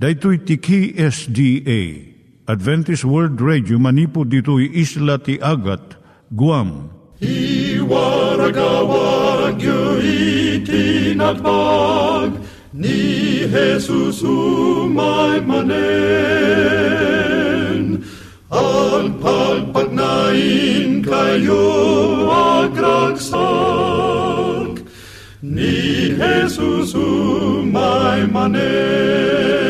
Daitui tiki SDA Adventist World Radio manipud ditui isla ti Agat Guam. I waragawag yu itinatpag ni Jesus umay manen al pagpagnain kayo agkansak ni Jesus umay manen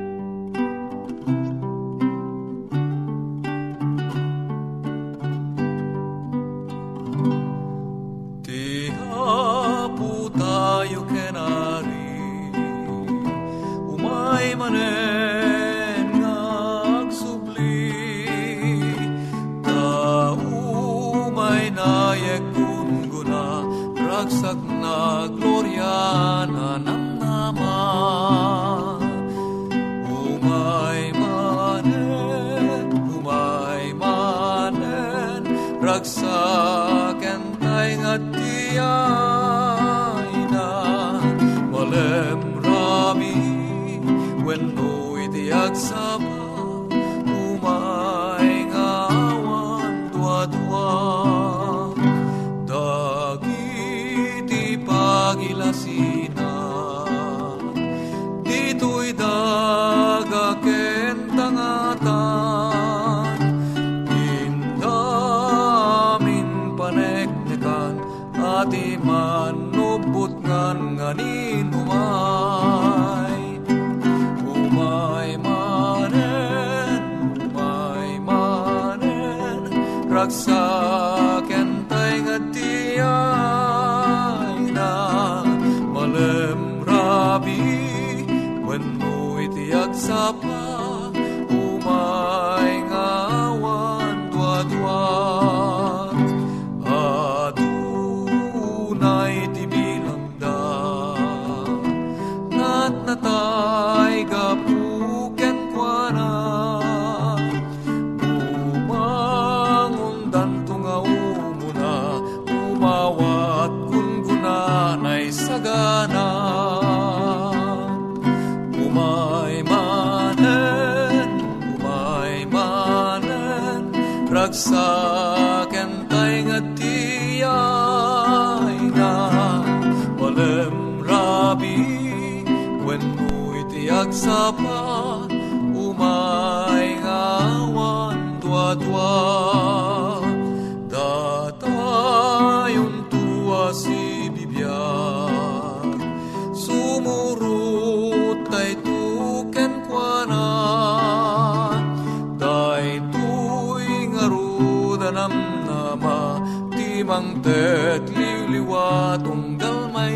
Manen agsubli Ta umay nayek guna Ragsak na gloria na Papa.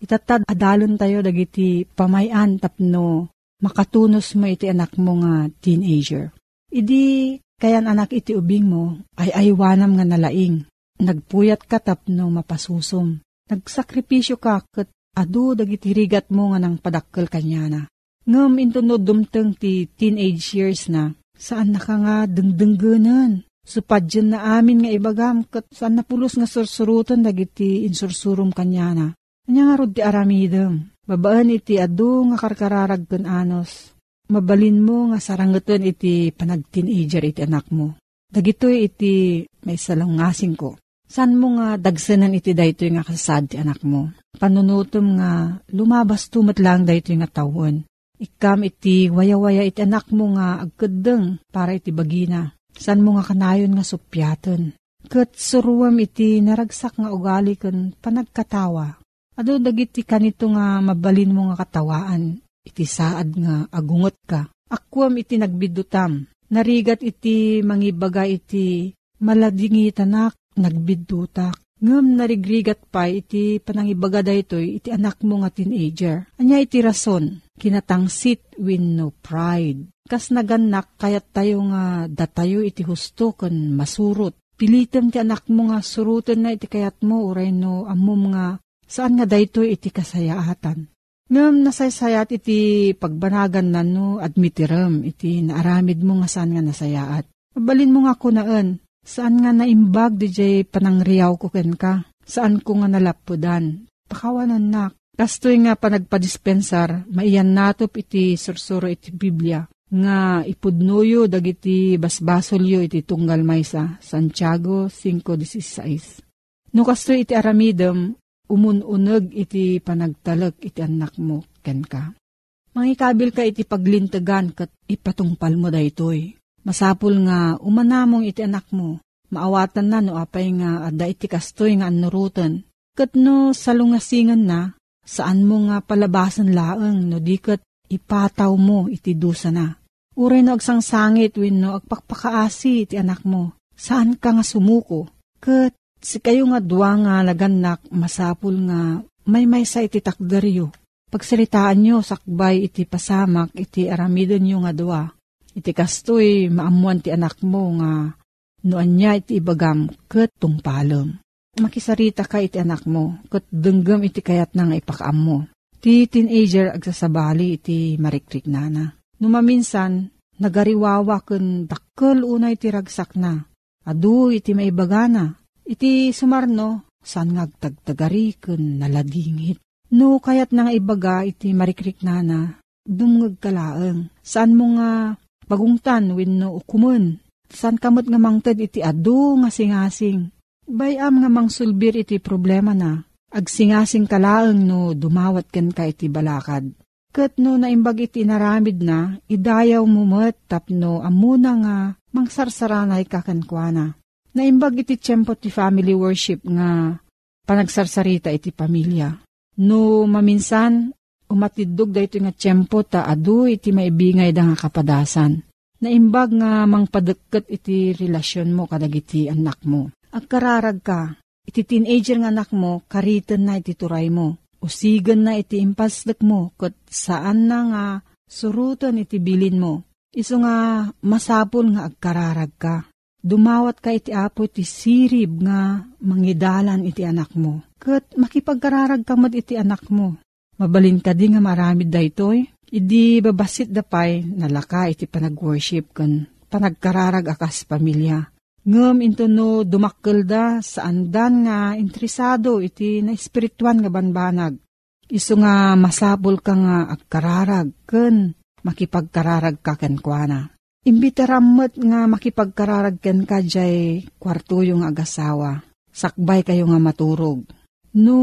Itatad adalon tayo dagiti pamayan tapno makatunos mo iti anak mo nga teenager. Idi kayan anak iti ubing mo ay aywanam nga nalaing. Nagpuyat ka tapno mapasusom. Nagsakripisyo ka kat adu dagiti rigat mo nga nang padakkel kanyana. Ngam intunod dumteng ti teenage years na saan naka nga dengdenggenan. Supadyan na amin nga ibagam kat saan napulos nga sursurutan dagiti insursurum kanyana. Anya nga rod ti aramidem. Babaan iti adu nga karkararag ken anos. Mabalin mo nga sarangetan iti panag-teenager iti anak mo. Dagitoy iti may salungasing ko. San mo nga dagsanan iti daytoy nga kasad ti anak mo? Panunutom nga lumabas tumat lang daytoy nga tawon. Ikam iti waya-waya iti anak mo nga agkadeng para iti bagina. San mo nga kanayon nga supyaton. Kat suruam iti naragsak nga ugali kan panagkatawa. Ado dagiti kanito nga mabalin mo nga katawaan. Iti saad nga agungot ka. Akwam iti nagbidutam. Narigat iti mangibaga iti maladingi tanak nagbidutak. Ngam narigrigat pa iti panangibaga daytoy iti anak mo nga teenager. Anya iti rason, kinatangsit win no pride. Kas naganak kayat tayo nga datayo iti husto kan masurot. Pilitem ti anak mo nga surutan na iti kayat mo uray no amom nga saan nga daytoy iti kasayaatan. Ngam nasaysayat iti pagbanagan na no admitiram iti naaramid mo nga saan nga nasayaat. Mabalin mo nga kunaan, saan nga naimbag di jay panangriyaw ko ken ka, saan ko nga nalapudan. Pakawanan nak, kastoy nga panagpadispensar, maiyan natop iti sursuro iti Biblia, nga ipudnuyo dagiti basbasolyo iti tunggal maysa, Santiago 5.16. No kastoy iti aramidem, umununeg iti panagtalek iti anak mo ken ka. Mangikabil ka iti paglintegan kat ipatungpal mo daytoy. Masapul nga umanamong iti anak mo. Maawatan na no apay nga adda iti kastoy nga anurutan. Kat no salungasingan na, saan mo nga palabasan laeng no di kat ipataw mo iti dusa na. Uray no agsangsangit win no agpakpakaasi iti anak mo. Saan ka nga sumuko? Kat Si kayo nga dua nga laganak masapul nga may may sa iti takdaryo. Pagsalitaan nyo sakbay iti pasamak iti aramidon nyo nga dua. Iti kastoy maamuan ti anak mo nga noan niya iti ibagam ket tungpalem. Makisarita ka iti anak mo ket denggem iti kayat na nga ipakaam mo. Ti teenager agsasabali iti marikrik nana. Numaminsan, nagariwawa ken dakkel unay ti ragsak na. Adu iti maibagana Iti sumarno, saan nga agtagtagari kun naladingit. No kayat nga ibaga iti marikrik nana, dumngag kalaeng. Saan mo nga pagungtan win no ukumun. Saan kamot nga mangtad iti adu nga singasing. Bayam nga mangsulbir iti problema na. Agsingasing kalaeng no dumawat ken ka iti balakad. Kat no naimbag iti naramid na, idayaw mo met tapno amuna nga mangsarsaranay kakankwana. Naimbag iti tiyempo ti family worship nga panagsarsarita iti pamilya. No maminsan, umatidog da ito nga tiyempo ta adu iti maibingay da nga kapadasan. Naimbag nga mangpadagkat iti relasyon mo kadag iti anak mo. Agkararag ka, iti teenager nga anak mo, karitan na iti turay mo. Usigan na iti impasdak mo, kat saan na nga surutan iti bilin mo. Iso nga masapol nga agkararag ka Dumawat ka iti apo iti sirib nga mangidalan iti anak mo. Kat makipagkararag kamad iti anak mo. Mabalin ka di nga maramid daytoy. Idi babasit da pay nalaka iti panag-worship kan panagkararag akas pamilya. Ngem into no dumakkel da sa andan nga interesado iti na espirituan nga banbanag. Isu nga masabol ka nga agkararag ken makipagkararag ka kenkwana. Imbitarammet nga makipagkararag ken ka jay kwarto yung agasawa. Sakbay kayo nga maturog. No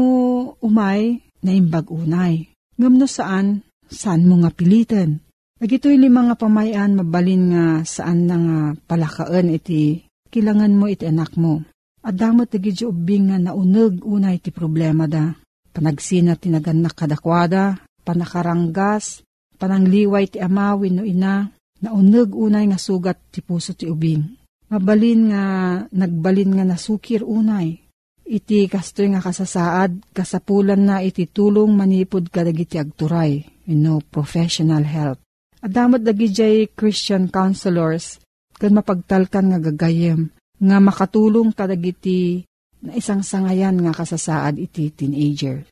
umay, naimbag unay. Ngam no saan, saan mo nga pilitan. Nagito'y lima nga pamayan mabalin nga saan na nga palakaan iti kilangan mo iti anak mo. Adamot iti ubing nga nauneg unay iti problema da panagsina tinaganak kadakwada, panakaranggas, panangliway ti amawin no ina, nauneg unay nga sugat ti puso ti ubing. Mabalin nga nagbalin nga nasukir unay. Iti kastoy nga kasasaad, kasapulan na iti tulong manipod kadagiti agturay, you know, professional help. Adamot dagijay Christian counselors, kan mapagtalkan nga gagayem, nga makatulong kadagiti na isang sangayan nga kasasaad iti teenager.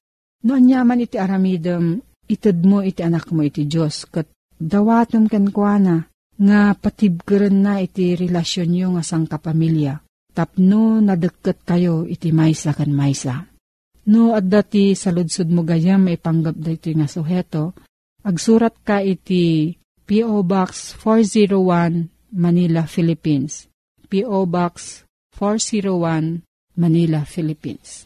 No anyaman iti aramidem, ited mo iti anak mo iti Diyos, kat dawatom ken kuana, nga patibgeren na iti relasyon nyo nga sang kapamilya. Tapno nadagkat kayo iti maysa kan maysa. No adda ti saludsud mo gayam maipanggap da iti nga suheto, agsurat ka iti P.O. Box 401 Manila, Philippines. P.O. Box 401 Manila, Philippines.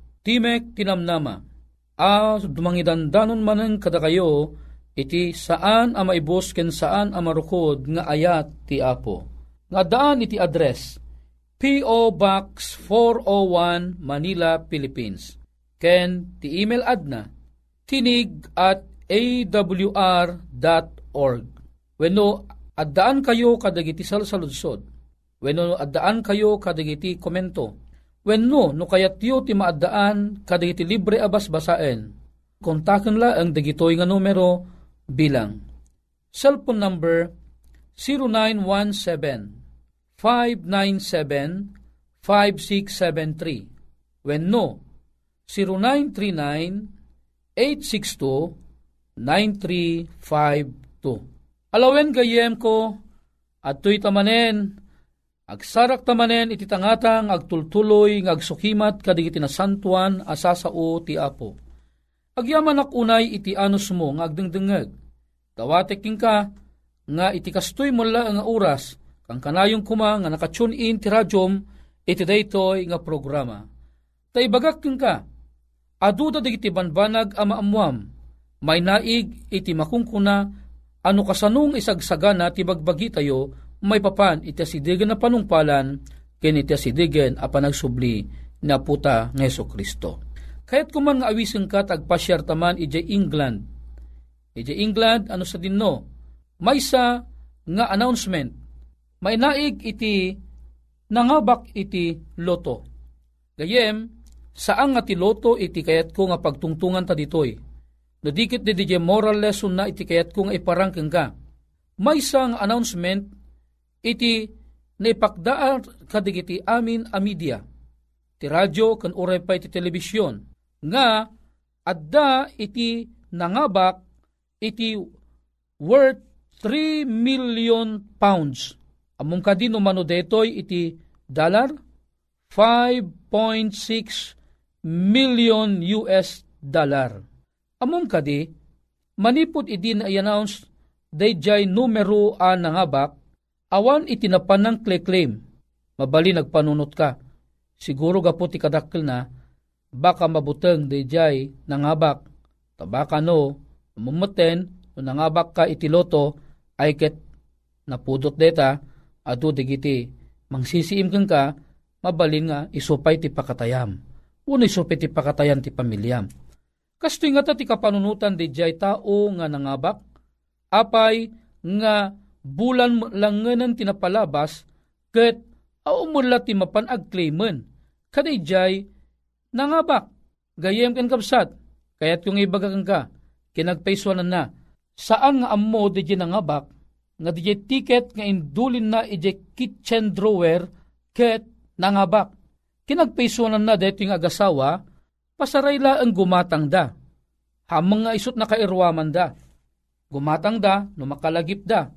Timek Tinamnama, a dumangidandanon manen kada kayo, iti saan a maibos ken saan a marukod nga ayat ti Apo. Nga daan iti address, P.O. Box 401 Manila, Philippines. Ken ti email adna, tinig at awr.org. Wenno, addaan kayo kadagiti salsaludsod. Wenno, addaan kayo kadagiti komento Wenno, no kayat yu ti maadaan kadagiti libre abas basaen. Kontaken la ang dagitoy nga numero bilang. Cellphone number 0917-597-5673 Wenno 0939-862-9352 Alawen gayem ko at tuy tamanen Agsarak tamanen iti tangatang agtultuloy ng agsukimat kadigiti na santuan asasao ti apo. Agyaman unay iti anus mo nga agdengdengeg. Dawateking ka nga iti kastoy mula nga oras kang kanayong kuma nga nakatune in ti radyom iti daytoy nga programa. Taibagak ka, aduda digiti banbanag ama amuam, may naig iti makungkuna ano kasanung isagsagana ti bagbagi tayo may papan iti asidigan na panungpalan ken iti asidigan a panagsubli na puta ng Yeso Kristo. Kaya't kuman nga awisin ka tagpasyar taman iti England. Iti England ano sa dinno maysa nga announcement may naig iti nangabak iti loto. Gayem, saan nga ti loto iti kayat ko nga pagtungtungan ta ditoy. No dikit di di moral lesson na iti kayat ko nga iparangkeng ka. May isang announcement iti naipakdaan kadigiti amin a media, ti radyo kan uray pa iti telebisyon, nga adda iti nangabak iti worth 3 million pounds. Among kadino mano detoy iti dollar 5.6 million US dollar. Among kadi, manipod idi na i-announce dayjay numero a nangabak awan itinapan ng claim, mabali nagpanunot ka. siguro gapo ti kadakkel na, baka mabuteng di jay nangabak, tabaka no, mumuten, no nangabak ka itiloto, ay ket napudot deta, adu digiti, mangsisiim kang ka, mabalin nga isupay ti pakatayam. Uno isupay ti pakatayan ti pamilyam. Kastoy nga ta ti kapanunutan di tao nga nangabak, apay nga bulan lang nga tinapalabas, ket aumula ti mapan agclaimen, kadijay nangabak, gayem kan kapsat, kaya't yung ibagakan ka, kinagpaiswanan na, saan nga ammo di nangabak, nga di ticket nga indulin na ije kitchen drawer, ket nangabak. Kinagpaiswanan na dito yung agasawa, pasaray la ang gumatang da. Hamang nga isot na kairwaman da. Gumatang da, no makalagip da.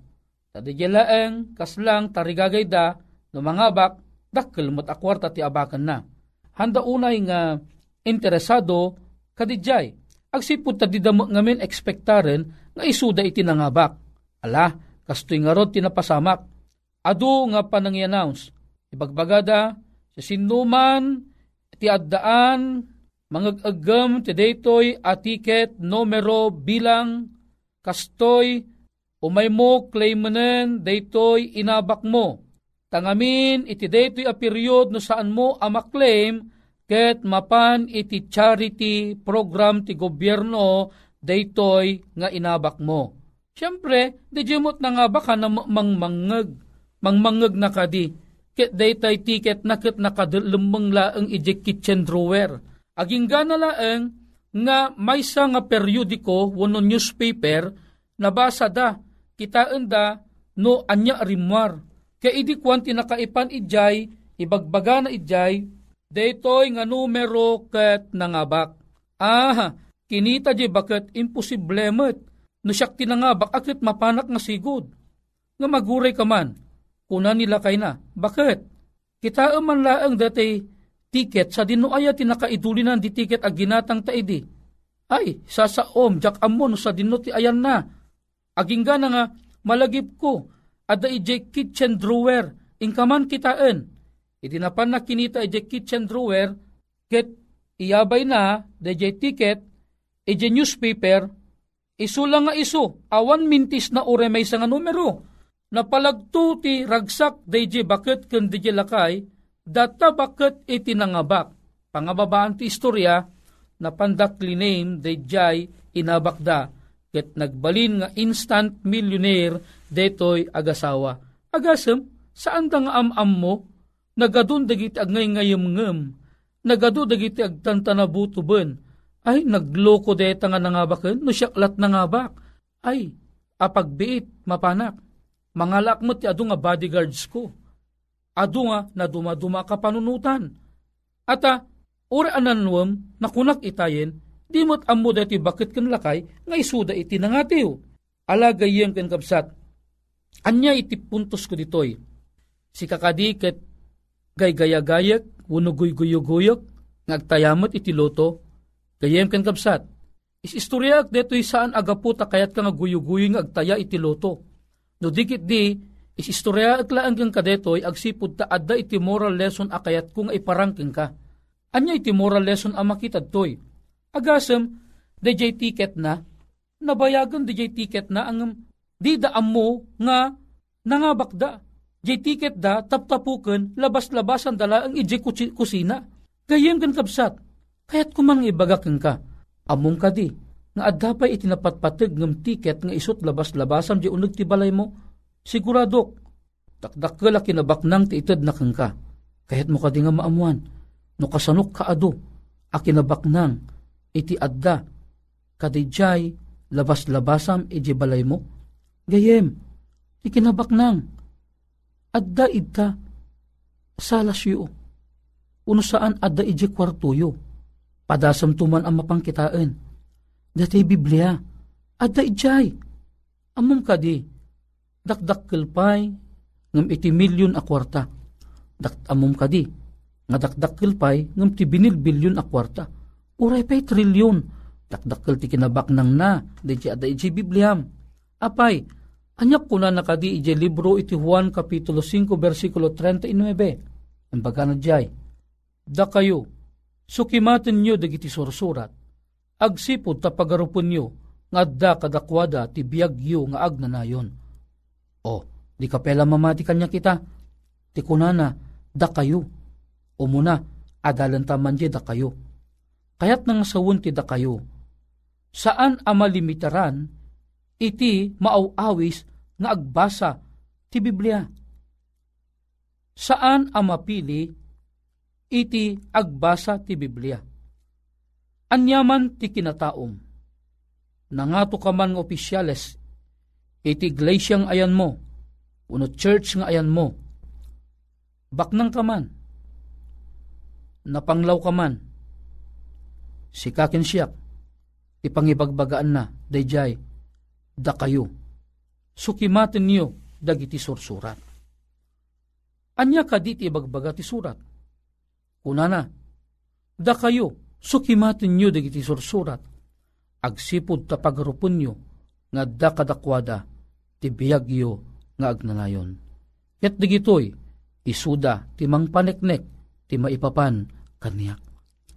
Tadijalaeng, kaslang, tarigagay da, no mangabak, dakkel mat akwarta ti abakan na. Handa unay nga interesado kadijay. Agsipod ta didamo ngamin ekspektaren nga isuda iti nangabak. Ala, kastoy nga rod tinapasamak. Ado nga panang-announce. Ibagbagada, sa sinuman, ti addaan, mangagagam ti daytoy atiket numero bilang kastoy umay mo claimanen daytoy inabak mo Tangamin iti daytoy a period no saan mo amaklaim ket mapan iti charity program ti gobyerno daytoy nga inabak mo. Siyempre, di jimot na nga baka na mangmangag, mangmangag na kadi. Ket daytoy ticket na ket nakadulumang laeng iji kitchen drawer. Aging gana laeng nga maysa nga periodiko wano newspaper nabasa da kitaan da no anya rimwar kaya idi kwanti nakaipan ijay, ibagbaga na ijay, daytoy nga numero ket nangabak. Ah, kinita di bakit imposible met, no siyak tinangabak akit mapanak nga sigod. Nga maguray ka man, kuna nila kay na. Bakit? Kita man laang dati tiket sa dino aya tinakaidulinan di tiket ag ginatang taidi. Ay, sasaom, jak amon sa dino ti ayan na. Aging gana nga, malagip ko, ada ije kitchen drawer, inkaman kitaan. Itinapan na kinita ije kitchen drawer, ket iyabay na, ije ticket, ije newspaper, isu lang nga isu, awan mintis na ure may nga numero. Napalagto ti ragsak ije bakit kun ije lakay, data bakit iti nangabak. Pangababaan ti istorya, napandakli name ije inabakda ket nagbalin nga instant millionaire detoy agasawa. Agasem, saan da nga am-am mo? Nagadun dagiti ag ngay ngayam ngem. Nagadu dagiti ag tantanabutuben. Ay, nagloko deta nga nangabaken, no siyaklat nangabak. Ay, apagbiit, mapanak. Mangalak mo ti adu nga bodyguards ko. Adu nga na dumaduma ka panunutan. Ata, uri ananwam, nakunak itayen, Di mo't ammo dati bakit kan lakay, nga isuda iti nangatiw. Alagayem ken kapsat. Anya iti puntos ko ditoy. Si kakadi ket gay-gaya-gayak, guy-guyog-guyog, ngagtayamot iti loto, gayem ken kapsat. Is istoryak detoy saan agaputa kayat ka nga guyuguyo nga agtaya iti loto. No dikit di, is istorya at laan kang kadetoy, agsipod ta adda iti moral lesson akayat kung iparangking ka. Anya iti moral lesson ang makitad toy Agasem, DJ ticket na, nabayagan DJ ticket na ang di daam mo nga nangabakda. DJ ticket da, taptapukan, labas-labasan dala ang ije kusina. Gayem kan kapsat, kaya't kumang ibagakan ka. Among ka di, nga adapay itinapatpatag ng ticket nga isot labas-labasan di unag ti balay mo. Siguradok, takdakkel kinabaknang ti itad na kang ka. Kahit mo ka di nga maamuan, no kasanok ka ado, akinabaknang, iti adda, kadijay, labas-labasam iti balay mo. Gayem, ikinabak nang, adda idta, salas yu. Uno saan adda iti kwartuyo, padasam tuman ang mapangkitaan. Dati Biblia, adda ijay, amom kadi, dakdak kilpay, ngam iti milyon a kwarta. Dak amom kadi, nga dakdak kilpay, ngam ti binil bilyon a kwarta Uray pa'y trilyon. Dakdakkel ti kinabak nang na, di ada iti Bibliam. Apay, anyak kuna nakadi iti libro iti Juan Kapitulo 5, versikulo 39. Ang baga na jay. da kayo, sukimaten nyo dagiti sursurat, agsipod ta pagarupon nyo, nga da kadakwada ti biyagyo nga agnanayon. O, di ka pela mamati kanya kita, ti kunana, da kayo, umuna, adalan taman da kayo. Kayat nang sawun ti kayo, saan amalimitaran, iti maawawis nga agbasa ti Biblia. Saan amapili, iti agbasa ti Biblia. Anyaman ti kinataom, nangato ka man ng opisyales, iti iglesyang ayan mo, uno church nga ayan mo, baknang ka man, napanglaw ka man, sikakin siyak, ipangibagbagaan na, dayjay, da kayo, sukimatin niyo, dagiti sursurat. Anya ka diti ibagbaga ti surat. Kunana, da kayo, sukimatin niyo dagiti sursurat agsipod ta pagarupon nyo, nga da kadakwada, ti biyagyo nga agnanayon. Ket digitoy, isuda, ti mang paneknek, ti maipapan, kaniyak.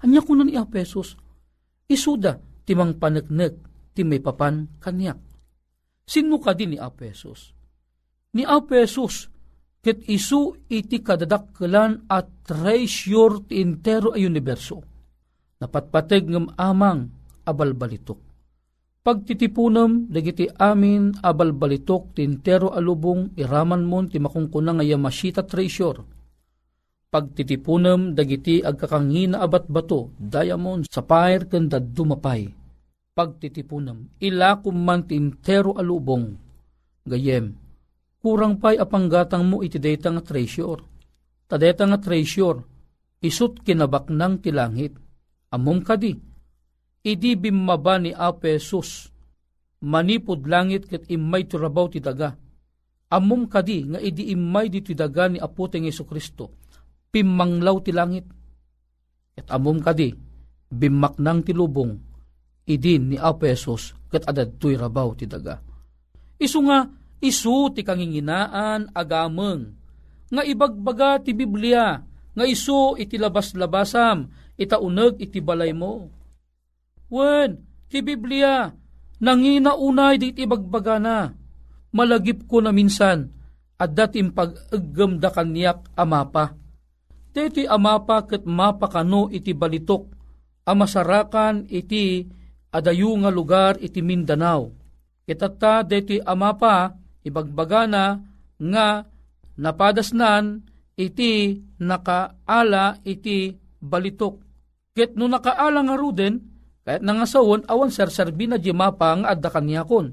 Anya ko ni Apesos, isuda, ti mang paneknek, ti maipapan, kaniyak. Sino ka din ni Apesos? Ni Apesos, ket isu iti kadadakkelan at treasure ti intero ay universo. Napatpateg ngem amang abalbalitok. Pagtitipunem, dagiti amin abalbalitok tintero alubong iraman mon ti makungkuna nga treasure. Pagtitipunem, dagiti agkakangina abat bato, diamond, sapphire, kanda dumapay. Pagtitipunem, ilakum man tintero alubong. Gayem, kurang pay apanggatang mo iti data nga treasure. Tadeta nga treasure, isut kinabak ng tilangit. Amom kadi, idi bimmaba ni Apesus, manipod langit ket imay turabaw ti daga. Amom kadi nga idi imay di daga ni Apo Yesu Kristo, pimmanglaw ti langit. Ket amom kadi, bimmaknang ti lubong, idin ni Apesus ket adad tuy rabaw ti daga. Isu nga, isu ti kanginginaan agameng, nga ibagbaga ti Biblia, nga isu iti labas-labasam, itaunag iti balay mo Wen, ti Biblia, nangina unay di ibagbaga na. Malagip ko na minsan, at datim pag-agam da kanyak amapa. Deti amapa ket mapa kano iti balitok, amasarakan iti adayu nga lugar iti Mindanao. Itata deti amapa, ibagbaga na nga napadasnan iti nakaala iti balitok. Ket no nakaala nga ruden, kahit nangasawon, awan serserbi na di mapa adda kanyakon.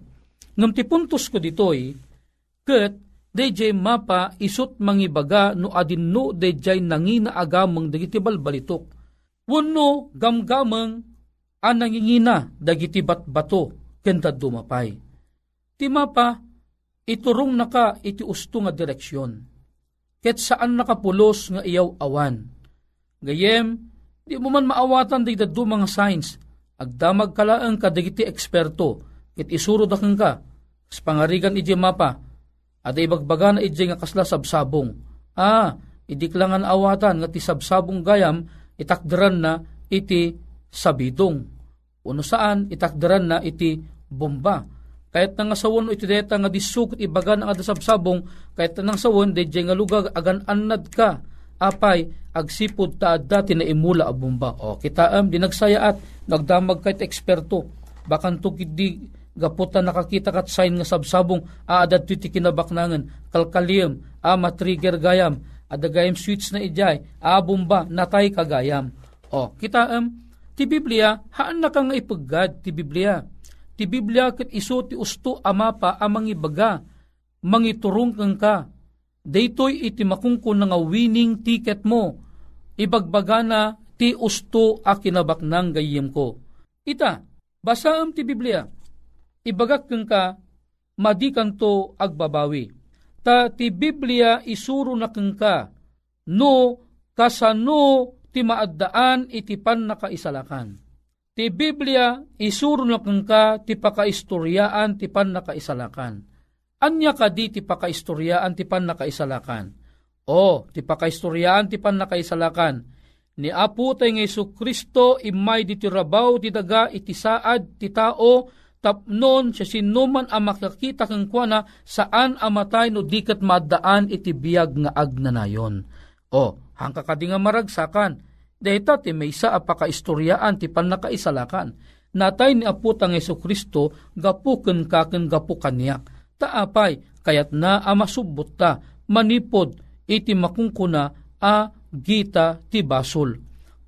Ngam ti puntos ko ditoy, ket DJ mapa isut mangibaga no adin no DJ nangina agamang dagiti balbalitok. Wano gamgamang an nangingina dagiti batbato kenta dumapay. Ti mapa iturong naka iti usto nga direksyon. Ket saan nakapulos nga iyaw awan. Gayem, di mo man maawatan di dadu mga signs agdamag kalaang kadagiti eksperto, ket isuro da ka, kas pangarigan iti mapa, at ibagbaga na iti nga kasla sabsabong. Ah, idiklangan awatan nga ti sabsabong gayam, itakderan na iti sabidong. Uno saan, itakderan na iti bomba. Kahit nang asawon iti deta nga disukot ibaga ng adasabsabong, kahit nang sawon, de nga lugag agan anad ka, apay agsipod ta dati na imula a bomba. O kita am dinagsayaat nagdamag kahit eksperto bakan tukid di gaputa nakakita kat sign nga sabsabong aadad ti kinabaknangan kalkalium a matrigger gayam ada gayam switch na ijay a bomba natay kagayam. O kita am ti Biblia haan na kang ipaggad ti Biblia. Ti Biblia ket iso ti usto amapa amang ibaga mangiturong kang ka daytoy iti makungkon nga winning ticket mo. Ibagbaga na ti usto a kinabaknang gayem ko. Ita, basaam ti Biblia. Ibagak keng ka, madikan to agbabawi. Ta ti Biblia isuro na keng ka, no kasano ti maaddaan iti pan nakaisalakan. Ti Biblia isuro na keng ka ti pakaistoryaan ti pan nakaisalakan Anya ka di ti pakaistoryaan ti pan nakaisalakan. O, ti pakaistoryaan ti pan nakaisalakan. ni Apo tayo nga Iso Kristo imay di tirabaw ti daga iti saad ti tao tapnon siya sinuman ang makakita kang kuana saan amatay no dikat madaan iti biyag nga agnanayon. O, hangka kadi nga maragsakan, dahita ti may isa apakaistoryaan ti panakaisalakan. Natay ni Apo tang Yeso Kristo gapuken kaken gapu kaniyak. Taapay kayat na amasubot ta manipod iti makungkuna a gita ti basol.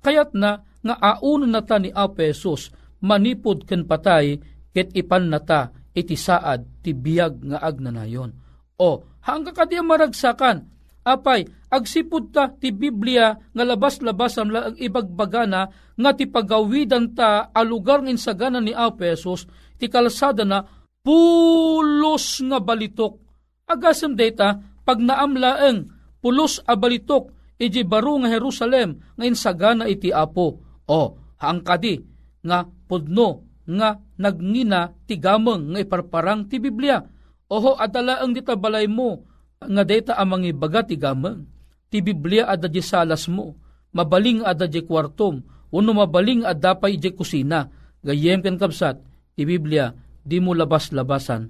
Kayat na nga auno na ta ni Apesos manipod ken patay ket ipan na ta iti saad ti biyag nga agnanayon. O hangga kadi maragsakan apay agsipud ta ti Biblia nga labas-labas ang ibagbagana nga ti pagawidan ta a lugar ng insagana ni Apesos ti kalsada na pulos nga balitok. Agasem data pag naamlaeng pulos a balitok iji baro nga Jerusalem nga insagana iti Apo. O, haangkadi nga pudno nga nagngina ti gameng nga iparparang ti Biblia. Oho adala ang dita balay mo nga data amang ibaga ti gameng. Ti Biblia ada di salas mo. Mabaling ada di kwartom. Uno mabaling ada pa ije kusina. Gayem ken kapsat ti Biblia di mo labas-labasan.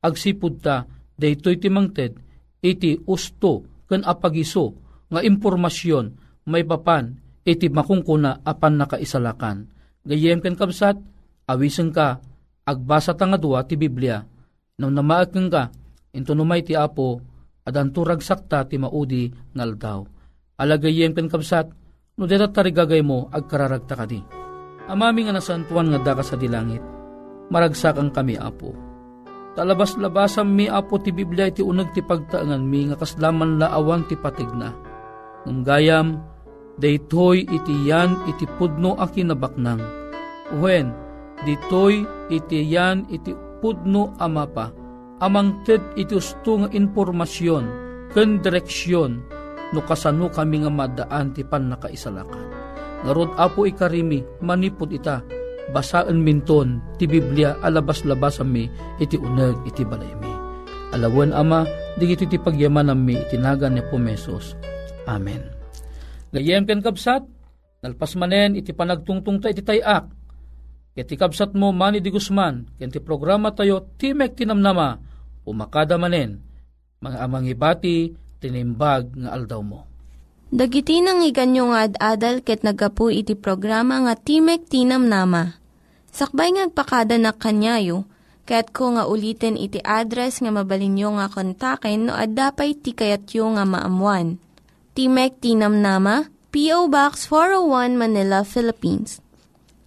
Agsipud ta daytoy ti mangted iti usto ken apagiso nga impormasyon may papan iti makungkuna apan nakaisalakan. Gayem ken kabsat, awisen ka, agbasa ta nga dua ti Biblia, nang namaak ka, into numay ti apo, adan turag sakta ti maudi ngaldaw. Alagayem ken kabsat, no deta tarigagay mo, agkararagta ka. Amami nga nasantuan nga daka sa dilangit, maragsakan kami apo Talabas-labasan mi apo ti Biblia iti unag ti pagtaangan mi nga kaslaman laawan ti patigna. Ngam gayam, daytoy iti yan iti pudno a kinabaknang. Uwen, ditoy iti yan iti pudno amapa. Amang ted iti usto nga informasyon, ken direksyon, no kasano kami nga madaan ti pan nakaisalakan. Narod apo ikarimi, manipod ita, basaan minton ti Biblia alabas-labas mi iti uneg iti balay mi. Alawan ama, digito ti pagyaman mi itinagan ni Pumesos. Amen. Gayem ken kabsat, nalpas manen iti panagtungtung ta iti tayak. Iti kabsat mo mani di Guzman, ken ti programa tayo Timek Tinamnama, umakada manen, mga amang ibati, tinimbag nga aldaw mo. Dagiti nang iganyo nga ad-adal ket nagapu iti programa nga Timek Tinam Nama. Sakbay ngagpakada na kanyayo, ket ko nga ulitin iti address nga mabalinyo nga kontaken no ad-dapay tikayatyo nga maamuan. Timek Tinam Nama, P.O. Box 401 Manila, Philippines.